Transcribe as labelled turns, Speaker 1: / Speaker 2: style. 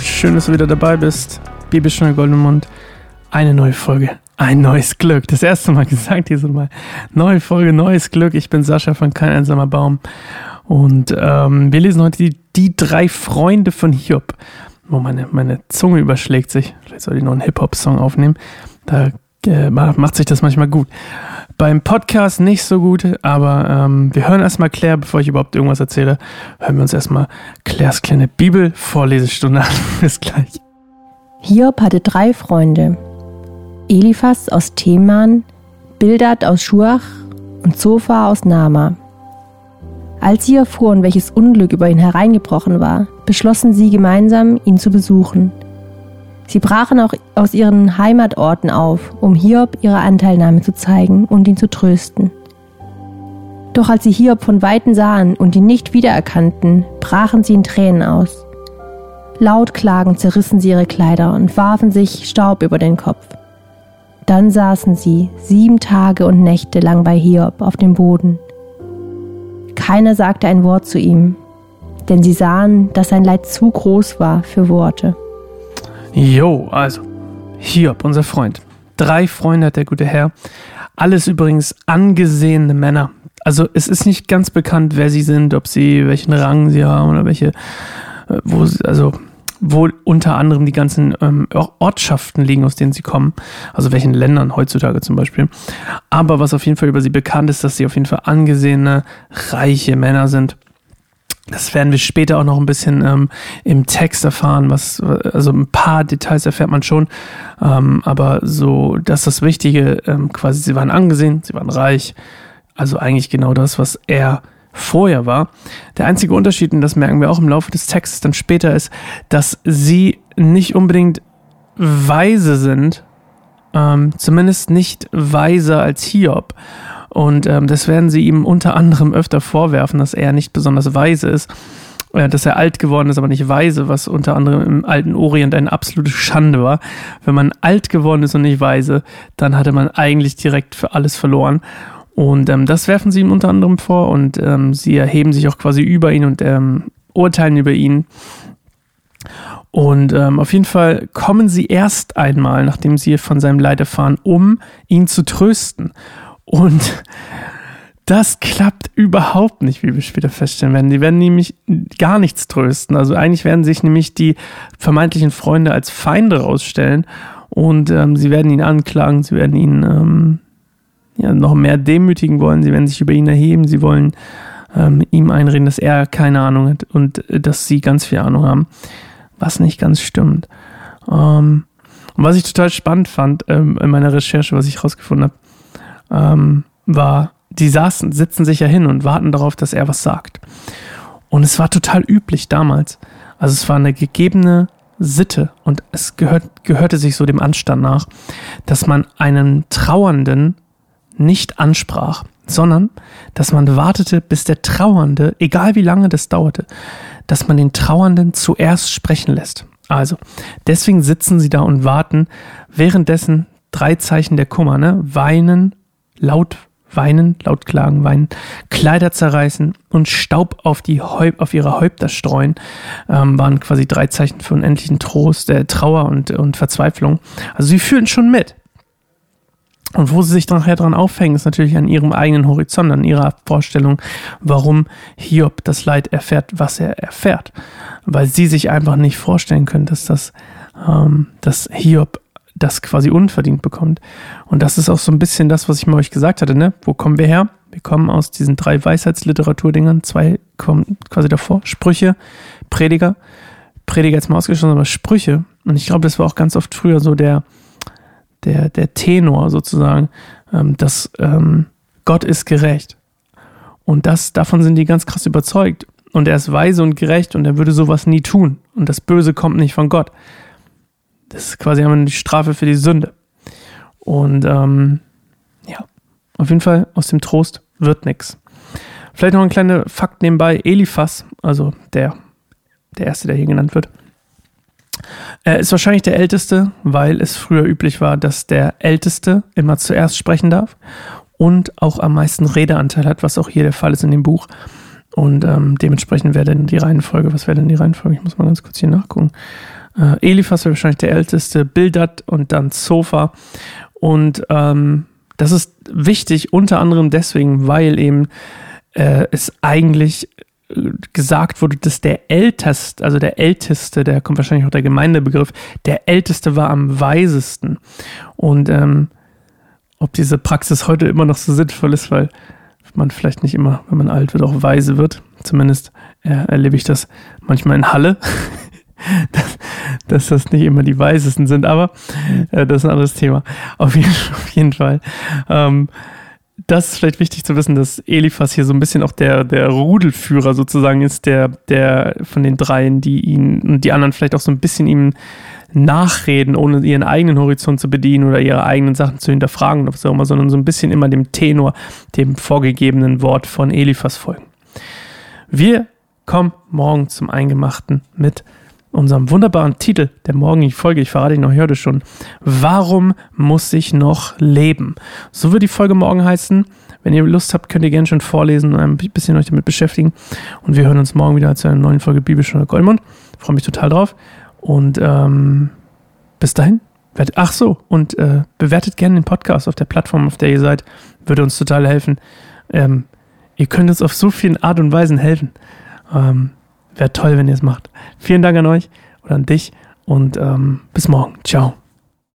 Speaker 1: Schön, dass du wieder dabei bist. Bibelstunde Goldemund. Eine neue Folge. Ein neues Glück. Das erste Mal gesagt dieses Mal. Neue Folge, neues Glück. Ich bin Sascha von Kein einsamer Baum. Und ähm, wir lesen heute die, die drei Freunde von Hiob. Wo meine, meine Zunge überschlägt sich. Vielleicht soll ich noch einen Hip-Hop-Song aufnehmen. Da äh, macht sich das manchmal gut. Beim Podcast nicht so gut, aber ähm, wir hören erstmal Claire, bevor ich überhaupt irgendwas erzähle, hören wir uns erstmal Claires kleine Bibel-Vorlesestunde an. Bis gleich.
Speaker 2: Hiob hatte drei Freunde. Eliphas aus Theman, Bildad aus Schuach und Zophar aus Nama. Als sie erfuhren, welches Unglück über ihn hereingebrochen war, beschlossen sie gemeinsam, ihn zu besuchen. Sie brachen auch aus ihren Heimatorten auf, um Hiob ihre Anteilnahme zu zeigen und ihn zu trösten. Doch als sie Hiob von Weitem sahen und ihn nicht wiedererkannten, brachen sie in Tränen aus. Laut klagend zerrissen sie ihre Kleider und warfen sich Staub über den Kopf. Dann saßen sie sieben Tage und Nächte lang bei Hiob auf dem Boden. Keiner sagte ein Wort zu ihm, denn sie sahen, dass sein Leid zu groß war für Worte.
Speaker 1: Jo, also, Hiob, unser Freund. Drei Freunde hat der gute Herr. Alles übrigens angesehene Männer. Also es ist nicht ganz bekannt, wer sie sind, ob sie, welchen Rang sie haben oder welche, äh, wo sie, also wo unter anderem die ganzen ähm, Ortschaften liegen, aus denen sie kommen, also welchen Ländern heutzutage zum Beispiel. Aber was auf jeden Fall über sie bekannt ist, dass sie auf jeden Fall angesehene, reiche Männer sind. Das werden wir später auch noch ein bisschen ähm, im Text erfahren, was, also ein paar Details erfährt man schon, ähm, aber so, das ist das Wichtige, ähm, quasi, sie waren angesehen, sie waren reich, also eigentlich genau das, was er vorher war. Der einzige Unterschied, und das merken wir auch im Laufe des Textes dann später, ist, dass sie nicht unbedingt weise sind, ähm, zumindest nicht weiser als Hiob. Und ähm, das werden sie ihm unter anderem öfter vorwerfen, dass er nicht besonders weise ist, äh, dass er alt geworden ist, aber nicht weise, was unter anderem im alten Orient eine absolute Schande war. Wenn man alt geworden ist und nicht weise, dann hatte man eigentlich direkt für alles verloren. Und ähm, das werfen sie ihm unter anderem vor und ähm, sie erheben sich auch quasi über ihn und ähm, urteilen über ihn. Und ähm, auf jeden Fall kommen sie erst einmal, nachdem sie von seinem Leid erfahren, um ihn zu trösten. Und das klappt überhaupt nicht, wie wir später feststellen werden. Die werden nämlich gar nichts trösten. Also eigentlich werden sich nämlich die vermeintlichen Freunde als Feinde rausstellen und ähm, sie werden ihn anklagen, sie werden ihn ähm, ja, noch mehr demütigen wollen, sie werden sich über ihn erheben, sie wollen ähm, ihm einreden, dass er keine Ahnung hat und äh, dass sie ganz viel Ahnung haben, was nicht ganz stimmt. Ähm, und was ich total spannend fand ähm, in meiner Recherche, was ich rausgefunden habe, ähm, war, die saßen, sitzen sich ja hin und warten darauf, dass er was sagt. Und es war total üblich damals. Also es war eine gegebene Sitte und es gehört, gehörte sich so dem Anstand nach, dass man einen Trauernden nicht ansprach, sondern dass man wartete, bis der Trauernde, egal wie lange das dauerte, dass man den Trauernden zuerst sprechen lässt. Also, deswegen sitzen sie da und warten, währenddessen drei Zeichen der Kummer, ne? Weinen, laut weinen, laut klagen, weinen, Kleider zerreißen und Staub auf, die Häup auf ihre Häupter streuen, ähm, waren quasi drei Zeichen für unendlichen Trost, äh, Trauer und, und Verzweiflung. Also sie fühlen schon mit. Und wo sie sich nachher dran aufhängen, ist natürlich an ihrem eigenen Horizont, an ihrer Vorstellung, warum Hiob das Leid erfährt, was er erfährt. Weil sie sich einfach nicht vorstellen können, dass das, ähm, dass Hiob das quasi unverdient bekommt. Und das ist auch so ein bisschen das, was ich mal euch gesagt hatte, ne? Wo kommen wir her? Wir kommen aus diesen drei Weisheitsliteraturdingern, zwei kommen quasi davor, Sprüche, Prediger, Prediger jetzt mal ausgeschlossen, aber Sprüche. Und ich glaube, das war auch ganz oft früher so der, der, der Tenor sozusagen, ähm, dass ähm, Gott ist gerecht. Und das, davon sind die ganz krass überzeugt. Und er ist weise und gerecht und er würde sowas nie tun. Und das Böse kommt nicht von Gott. Das ist quasi einmal die Strafe für die Sünde. Und ähm, ja, auf jeden Fall aus dem Trost wird nichts. Vielleicht noch ein kleiner Fakt nebenbei. Eliphas, also der, der erste, der hier genannt wird, er ist wahrscheinlich der Älteste, weil es früher üblich war, dass der Älteste immer zuerst sprechen darf und auch am meisten Redeanteil hat, was auch hier der Fall ist in dem Buch. Und ähm, dementsprechend wäre denn die Reihenfolge, was wäre denn die Reihenfolge? Ich muss mal ganz kurz hier nachgucken. Äh, Eliphas wäre wahrscheinlich der älteste, Bildad und dann Zophar. Und ähm, das ist wichtig, unter anderem deswegen, weil eben äh, es eigentlich äh, gesagt wurde, dass der Älteste, also der Älteste, der kommt wahrscheinlich auch der Gemeindebegriff, der Älteste war am weisesten. Und ähm, ob diese Praxis heute immer noch so sinnvoll ist, weil man vielleicht nicht immer, wenn man alt wird, auch weise wird. Zumindest äh, erlebe ich das manchmal in Halle, dass, dass, das nicht immer die Weisesten sind, aber äh, das ist ein anderes Thema. Auf jeden, auf jeden Fall. Ähm, das ist vielleicht wichtig zu wissen, dass Eliphas hier so ein bisschen auch der, der Rudelführer sozusagen ist, der, der von den dreien, die ihn und die anderen vielleicht auch so ein bisschen ihm nachreden, ohne ihren eigenen Horizont zu bedienen oder ihre eigenen Sachen zu hinterfragen oder was auch immer, sondern so ein bisschen immer dem Tenor, dem vorgegebenen Wort von Eliphas folgen. Wir kommen morgen zum Eingemachten mit unserem wunderbaren Titel der morgigen Folge. Ich verrate ihn noch heute schon. Warum muss ich noch leben? So wird die Folge morgen heißen. Wenn ihr Lust habt, könnt ihr gerne schon vorlesen und ein bisschen euch damit beschäftigen. Und wir hören uns morgen wieder zu einer neuen Folge Bibelstunde Goldmund. Freue mich total drauf. Und ähm, bis dahin. Ach so, und äh, bewertet gerne den Podcast auf der Plattform, auf der ihr seid. Würde uns total helfen. Ähm, ihr könnt uns auf so vielen Art und Weisen helfen. Ähm, Wäre toll, wenn ihr es macht. Vielen Dank an euch oder an dich und ähm, bis morgen. Ciao.